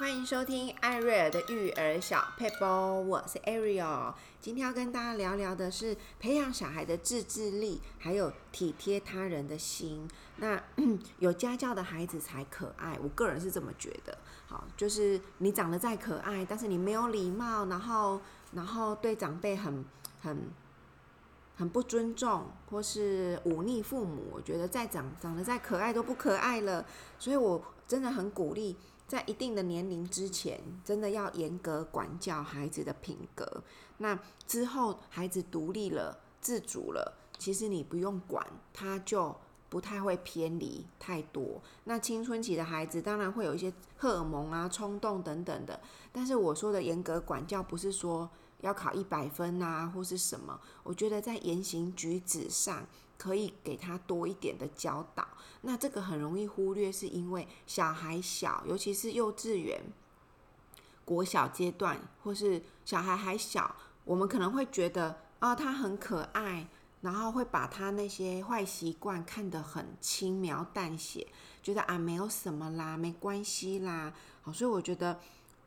欢迎收听艾瑞尔的育儿小撇步，我是 Ariel。今天要跟大家聊聊的是培养小孩的自制力，还有体贴他人的心。那 有家教的孩子才可爱，我个人是这么觉得。好，就是你长得再可爱，但是你没有礼貌，然后然后对长辈很很很不尊重，或是忤逆父母，我觉得再长长得再可爱都不可爱了。所以我真的很鼓励。在一定的年龄之前，真的要严格管教孩子的品格。那之后，孩子独立了、自主了，其实你不用管，他就不太会偏离太多。那青春期的孩子当然会有一些荷尔蒙啊、冲动等等的。但是我说的严格管教，不是说要考一百分啊，或是什么。我觉得在言行举止上。可以给他多一点的教导，那这个很容易忽略，是因为小孩小，尤其是幼稚园、国小阶段，或是小孩还小，我们可能会觉得哦，他很可爱，然后会把他那些坏习惯看得很轻描淡写，觉得啊没有什么啦，没关系啦。好，所以我觉得，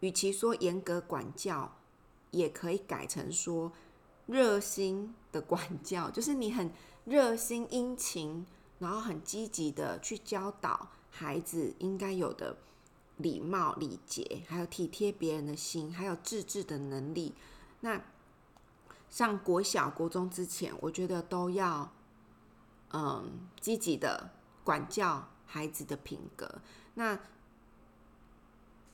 与其说严格管教，也可以改成说热心的管教，就是你很。热心殷勤，然后很积极的去教导孩子应该有的礼貌礼节，还有体贴别人的心，还有自制的能力。那上国小、国中之前，我觉得都要嗯积极的管教孩子的品格。那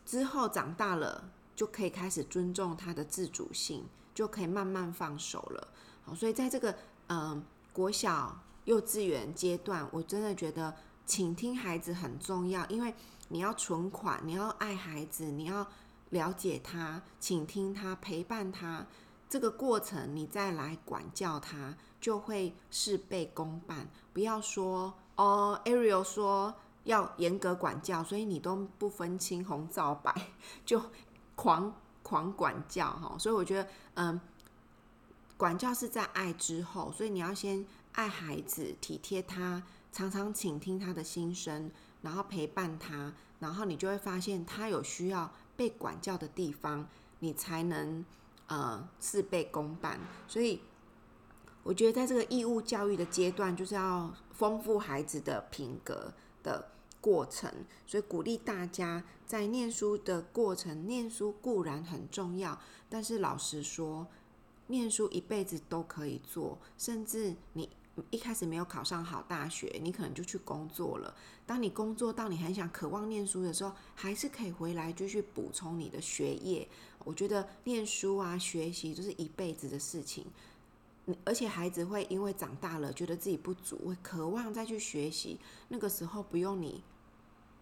之后长大了，就可以开始尊重他的自主性，就可以慢慢放手了。好，所以在这个嗯。国小、幼稚园阶段，我真的觉得倾听孩子很重要，因为你要存款，你要爱孩子，你要了解他，倾听他，陪伴他，这个过程你再来管教他，就会事倍功半。不要说哦，Ariel 说要严格管教，所以你都不分青红皂白就狂狂管教哈。所以我觉得，嗯。管教是在爱之后，所以你要先爱孩子，体贴他，常常倾听他的心声，然后陪伴他，然后你就会发现他有需要被管教的地方，你才能呃事倍功半。所以我觉得在这个义务教育的阶段，就是要丰富孩子的品格的过程。所以鼓励大家在念书的过程，念书固然很重要，但是老实说。念书一辈子都可以做，甚至你一开始没有考上好大学，你可能就去工作了。当你工作到你很想渴望念书的时候，还是可以回来继续补充你的学业。我觉得念书啊，学习就是一辈子的事情。而且孩子会因为长大了，觉得自己不足，会渴望再去学习。那个时候不用你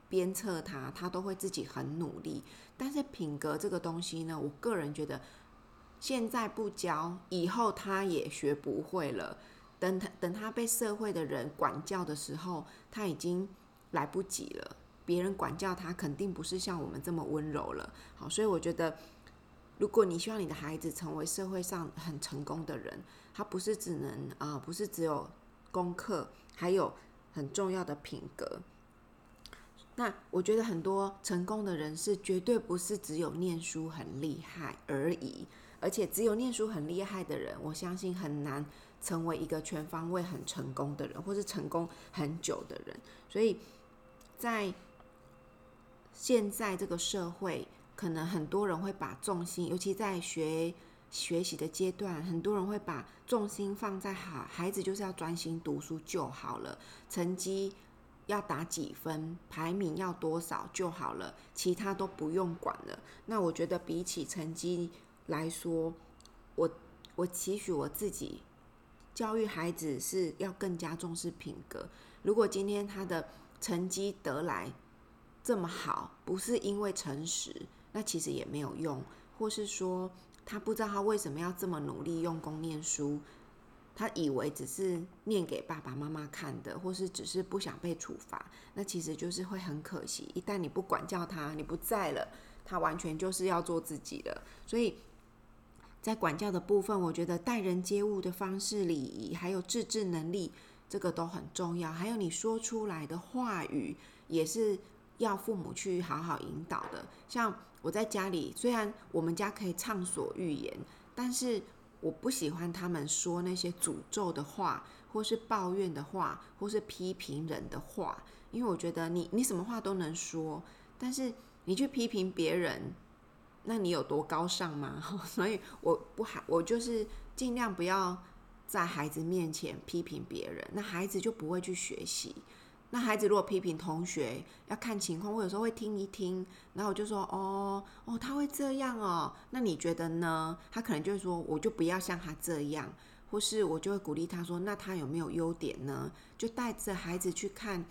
鞭策他，他都会自己很努力。但是品格这个东西呢，我个人觉得。现在不教，以后他也学不会了。等他等他被社会的人管教的时候，他已经来不及了。别人管教他，肯定不是像我们这么温柔了。好，所以我觉得，如果你希望你的孩子成为社会上很成功的人，他不是只能啊、不是只有功课，还有很重要的品格。那我觉得很多成功的人是绝对不是只有念书很厉害而已。而且只有念书很厉害的人，我相信很难成为一个全方位很成功的人，或是成功很久的人。所以，在现在这个社会，可能很多人会把重心，尤其在学学习的阶段，很多人会把重心放在好孩子就是要专心读书就好了，成绩要打几分，排名要多少就好了，其他都不用管了。那我觉得比起成绩，来说，我我期许我自己教育孩子是要更加重视品格。如果今天他的成绩得来这么好，不是因为诚实，那其实也没有用。或是说他不知道他为什么要这么努力用功念书，他以为只是念给爸爸妈妈看的，或是只是不想被处罚，那其实就是会很可惜。一旦你不管教他，你不在了，他完全就是要做自己的，所以。在管教的部分，我觉得待人接物的方式、礼仪，还有自制能力，这个都很重要。还有你说出来的话语，也是要父母去好好引导的。像我在家里，虽然我们家可以畅所欲言，但是我不喜欢他们说那些诅咒的话，或是抱怨的话，或是批评人的话，因为我觉得你你什么话都能说，但是你去批评别人，那你有多高尚吗？所以我不好我就是尽量不要在孩子面前批评别人，那孩子就不会去学习。那孩子如果批评同学，要看情况，我有时候会听一听，然后我就说，哦哦，他会这样哦，那你觉得呢？他可能就会说，我就不要像他这样，或是我就会鼓励他说，那他有没有优点呢？就带着孩子去看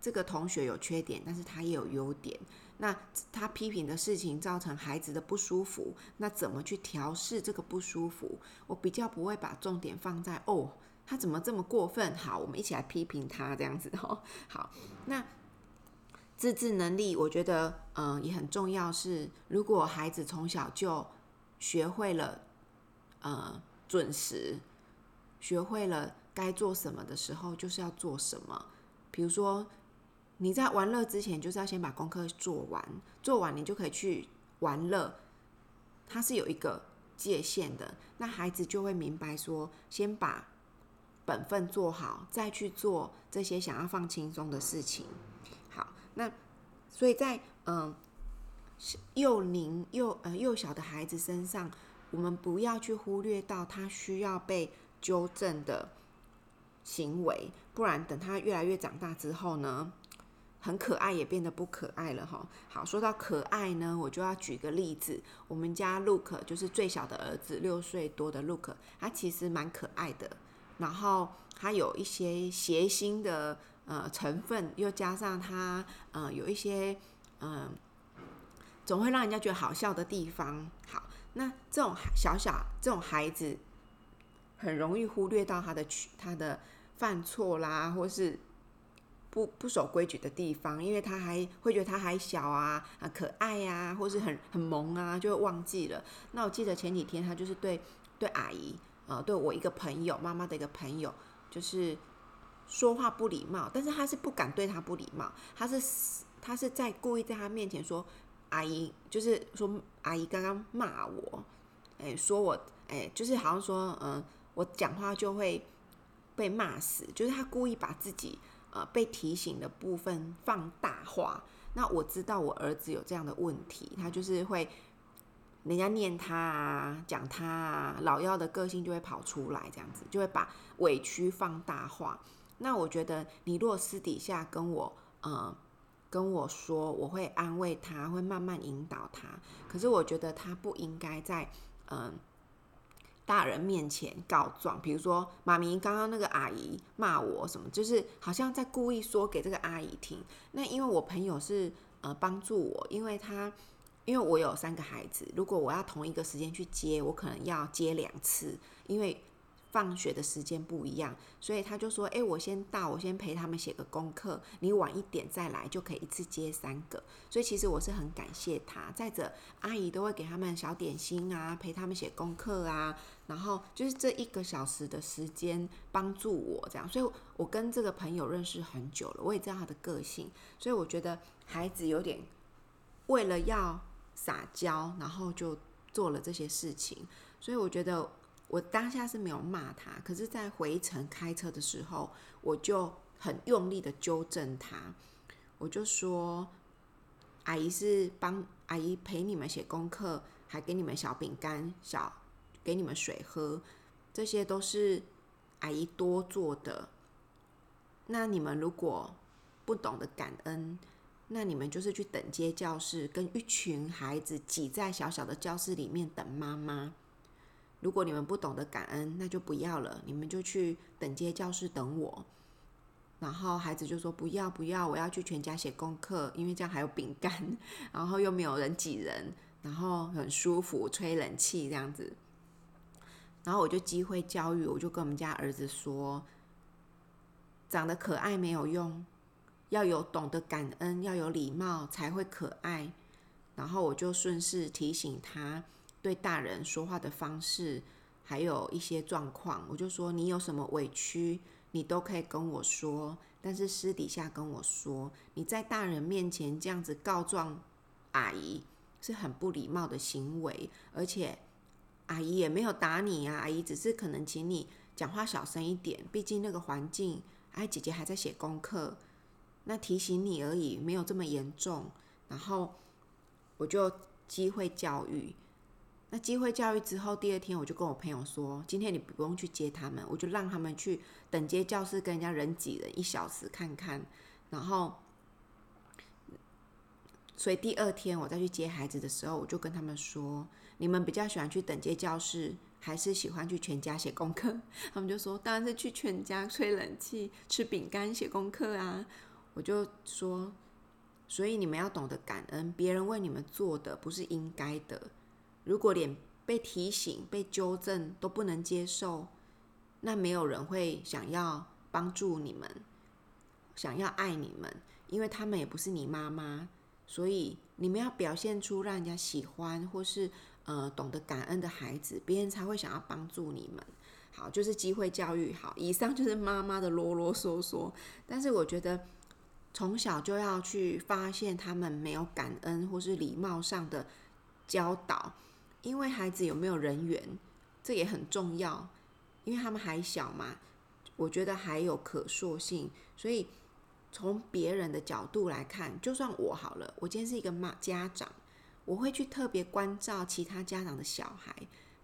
这个同学有缺点，但是他也有优点。那他批评的事情造成孩子的不舒服，那怎么去调试这个不舒服？我比较不会把重点放在哦。他怎么这么过分？好，我们一起来批评他这样子哦。好，那自制能力，我觉得嗯、也很重要是。是如果孩子从小就学会了呃准时，学会了该做什么的时候就是要做什么。比如说你在玩乐之前，就是要先把功课做完，做完你就可以去玩乐。它是有一个界限的，那孩子就会明白说，先把。本分做好，再去做这些想要放轻松的事情。好，那所以在嗯幼龄幼呃幼小的孩子身上，我们不要去忽略到他需要被纠正的行为，不然等他越来越长大之后呢，很可爱也变得不可爱了哈。好，说到可爱呢，我就要举个例子，我们家 Luke 就是最小的儿子，六岁多的 Luke，他其实蛮可爱的。然后他有一些谐星的呃成分，又加上他呃有一些嗯、呃，总会让人家觉得好笑的地方。好，那这种小小这种孩子，很容易忽略到他的他的犯错啦，或是不不守规矩的地方，因为他还会觉得他还小啊啊可爱呀、啊，或是很很萌啊，就会忘记了。那我记得前几天他就是对对阿姨。呃，对我一个朋友，妈妈的一个朋友，就是说话不礼貌，但是他是不敢对他不礼貌，他是他是在故意在他面前说阿姨，就是说阿姨刚刚骂我，哎，说我，哎，就是好像说，嗯、我讲话就会被骂死，就是他故意把自己呃被提醒的部分放大化。那我知道我儿子有这样的问题，他就是会。人家念他啊，讲他啊，老幺的个性就会跑出来，这样子就会把委屈放大化。那我觉得，你若私底下跟我，呃，跟我说，我会安慰他，会慢慢引导他。可是我觉得他不应该在，嗯、大人面前告状。比如说，妈咪刚刚那个阿姨骂我什么，就是好像在故意说给这个阿姨听。那因为我朋友是呃帮助我，因为他。因为我有三个孩子，如果我要同一个时间去接，我可能要接两次，因为放学的时间不一样，所以他就说：“哎，我先到，我先陪他们写个功课，你晚一点再来就可以一次接三个。”所以其实我是很感谢他。再者，阿姨都会给他们小点心啊，陪他们写功课啊，然后就是这一个小时的时间帮助我这样。所以我跟这个朋友认识很久了，我也知道他的个性，所以我觉得孩子有点为了要。撒娇，然后就做了这些事情，所以我觉得我当下是没有骂他，可是，在回程开车的时候，我就很用力的纠正他，我就说：“阿姨是帮阿姨陪你们写功课，还给你们小饼干、小给你们水喝，这些都是阿姨多做的。那你们如果不懂得感恩。”那你们就是去等接教室，跟一群孩子挤在小小的教室里面等妈妈。如果你们不懂得感恩，那就不要了，你们就去等接教室等我。然后孩子就说：“不要不要，我要去全家写功课，因为这样还有饼干，然后又没有人挤人，然后很舒服，吹冷气这样子。”然后我就机会教育，我就跟我们家儿子说：“长得可爱没有用。”要有懂得感恩，要有礼貌，才会可爱。然后我就顺势提醒他对大人说话的方式，还有一些状况。我就说，你有什么委屈，你都可以跟我说，但是私底下跟我说，你在大人面前这样子告状阿姨是很不礼貌的行为，而且阿姨也没有打你啊，阿姨只是可能请你讲话小声一点，毕竟那个环境，哎，姐姐还在写功课，那提醒你而已，没有这么严重。然后我就机会教育。那机会教育之后，第二天我就跟我朋友说，今天你不用去接他们，我就让他们去等接教室跟人家人挤人一小时看看。然后，所以第二天我再去接孩子的时候，我就跟他们说，你们比较喜欢去等接教室，还是喜欢去全家写功课？他们就说，当然是去全家吹冷气、吃饼干、写功课啊。我就说，所以你们要懂得感恩，别人为你们做的不是应该的。如果连被提醒、被纠正都不能接受，那没有人会想要帮助你们，想要爱你们，因为他们也不是你妈妈，所以你们要表现出让人家喜欢或是呃懂得感恩的孩子，别人才会想要帮助你们。好，就是机会教育。好，以上就是妈妈的啰啰嗦嗦，但是我觉得从小就要去发现他们没有感恩或是礼貌上的教导。因为孩子有没有人缘，这也很重要。因为他们还小嘛，我觉得还有可塑性。所以从别人的角度来看，就算我好了，我今天是一个妈家长，我会去特别关照其他家长的小孩，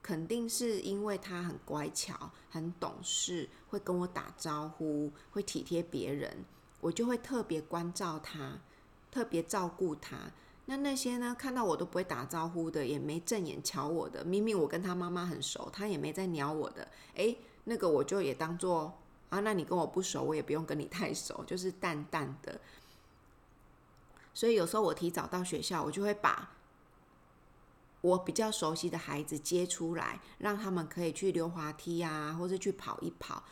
肯定是因为他很乖巧、很懂事，会跟我打招呼，会体贴别人，我就会特别关照他，特别照顾他。那那些呢？看到我都不会打招呼的，也没正眼瞧我的。明明我跟他妈妈很熟，他也没在鸟我的。诶，那个我就也当做啊，那你跟我不熟，我也不用跟你太熟，就是淡淡的。所以有时候我提早到学校，我就会把我比较熟悉的孩子接出来，让他们可以去溜滑梯啊，或者去跑一跑。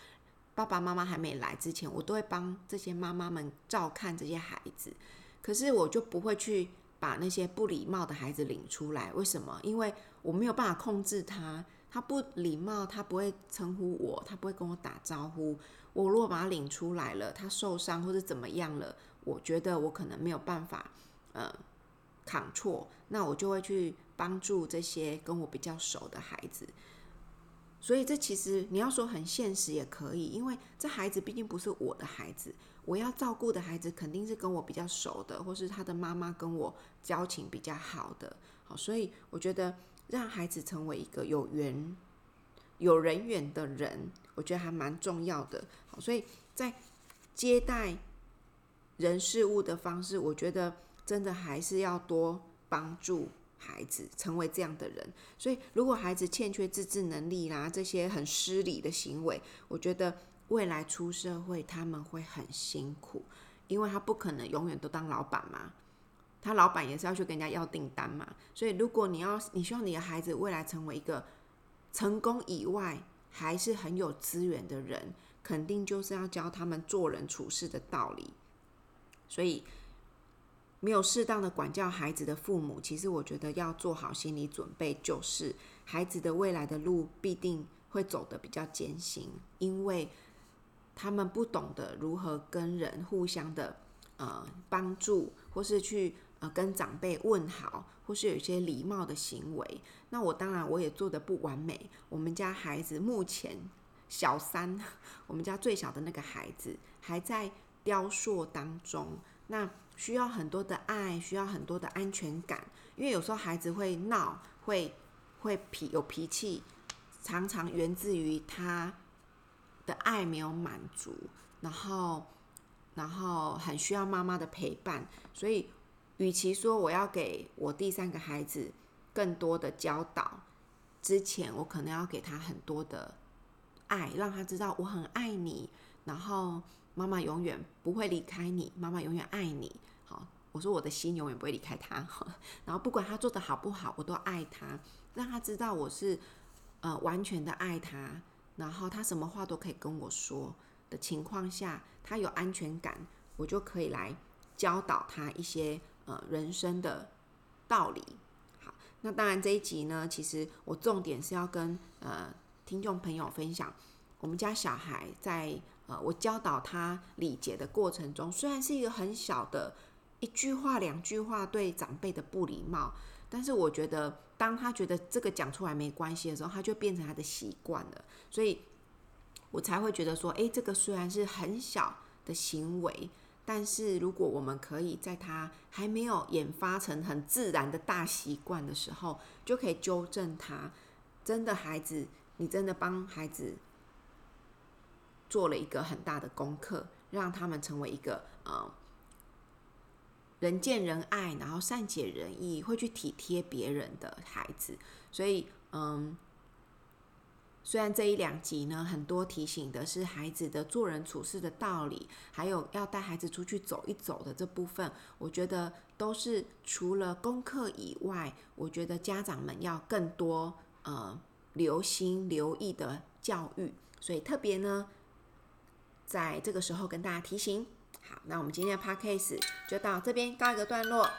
爸爸妈妈还没来之前，我都会帮这些妈妈们照看这些孩子。可是我就不会去。把那些不礼貌的孩子领出来，为什么？因为我没有办法控制他，他不礼貌，他不会称呼我，他不会跟我打招呼。我如果把他领出来了，他受伤或者怎么样了，我觉得我可能没有办法，呃，扛错，那我就会去帮助这些跟我比较熟的孩子。所以这其实你要说很现实也可以，因为这孩子毕竟不是我的孩子。我要照顾的孩子肯定是跟我比较熟的，或是他的妈妈跟我交情比较好的。好，所以我觉得让孩子成为一个有缘、有人缘的人，我觉得还蛮重要的。好，所以在接待人事物的方式，我觉得真的还是要多帮助孩子成为这样的人。所以，如果孩子欠缺自制能力啦，这些很失礼的行为，我觉得。未来出社会，他们会很辛苦，因为他不可能永远都当老板嘛。他老板也是要去跟人家要订单嘛。所以，如果你要，你希望你的孩子未来成为一个成功以外还是很有资源的人，肯定就是要教他们做人处事的道理。所以，没有适当的管教孩子的父母，其实我觉得要做好心理准备，就是孩子的未来的路必定会走得比较艰辛，因为。他们不懂得如何跟人互相的呃帮助，或是去呃跟长辈问好，或是有一些礼貌的行为。那我当然我也做得不完美。我们家孩子目前小三，我们家最小的那个孩子还在雕塑当中，那需要很多的爱，需要很多的安全感。因为有时候孩子会闹，会会脾有脾气，常常源自于他。的爱没有满足，然后，然后很需要妈妈的陪伴，所以，与其说我要给我第三个孩子更多的教导，之前我可能要给他很多的爱，让他知道我很爱你，然后妈妈永远不会离开你，妈妈永远爱你。好，我说我的心永远不会离开他，然后不管他做得好不好，我都爱他，让他知道我是呃完全的爱他。然后他什么话都可以跟我说的情况下，他有安全感，我就可以来教导他一些呃人生的道理。好，那当然这一集呢，其实我重点是要跟呃听众朋友分享，我们家小孩在呃，我教导他礼节的过程中，虽然是一个很小的一句话、两句话对长辈的不礼貌，但是我觉得，当他觉得这个讲出来没关系的时候，他就变成他的习惯了，所以我才会觉得说，诶，这个虽然是很小的行为，但是如果我们可以在他还没有演发成很自然的大习惯的时候，就可以纠正他。真的，孩子，你真的帮孩子。做了一个很大的功课，让他们成为一个呃人见人爱，然后善解人意，会去体贴别人的孩子。所以，嗯，虽然这一两集呢，很多提醒的是孩子的做人处事的道理，还有要带孩子出去走一走的这部分，我觉得都是除了功课以外，我觉得家长们要更多呃留心留意的教育。所以特别呢。在这个时候跟大家提醒，好，那我们今天的 podcast 就到这边告一个段落，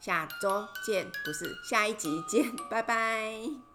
下周见，不是下一集见，拜拜。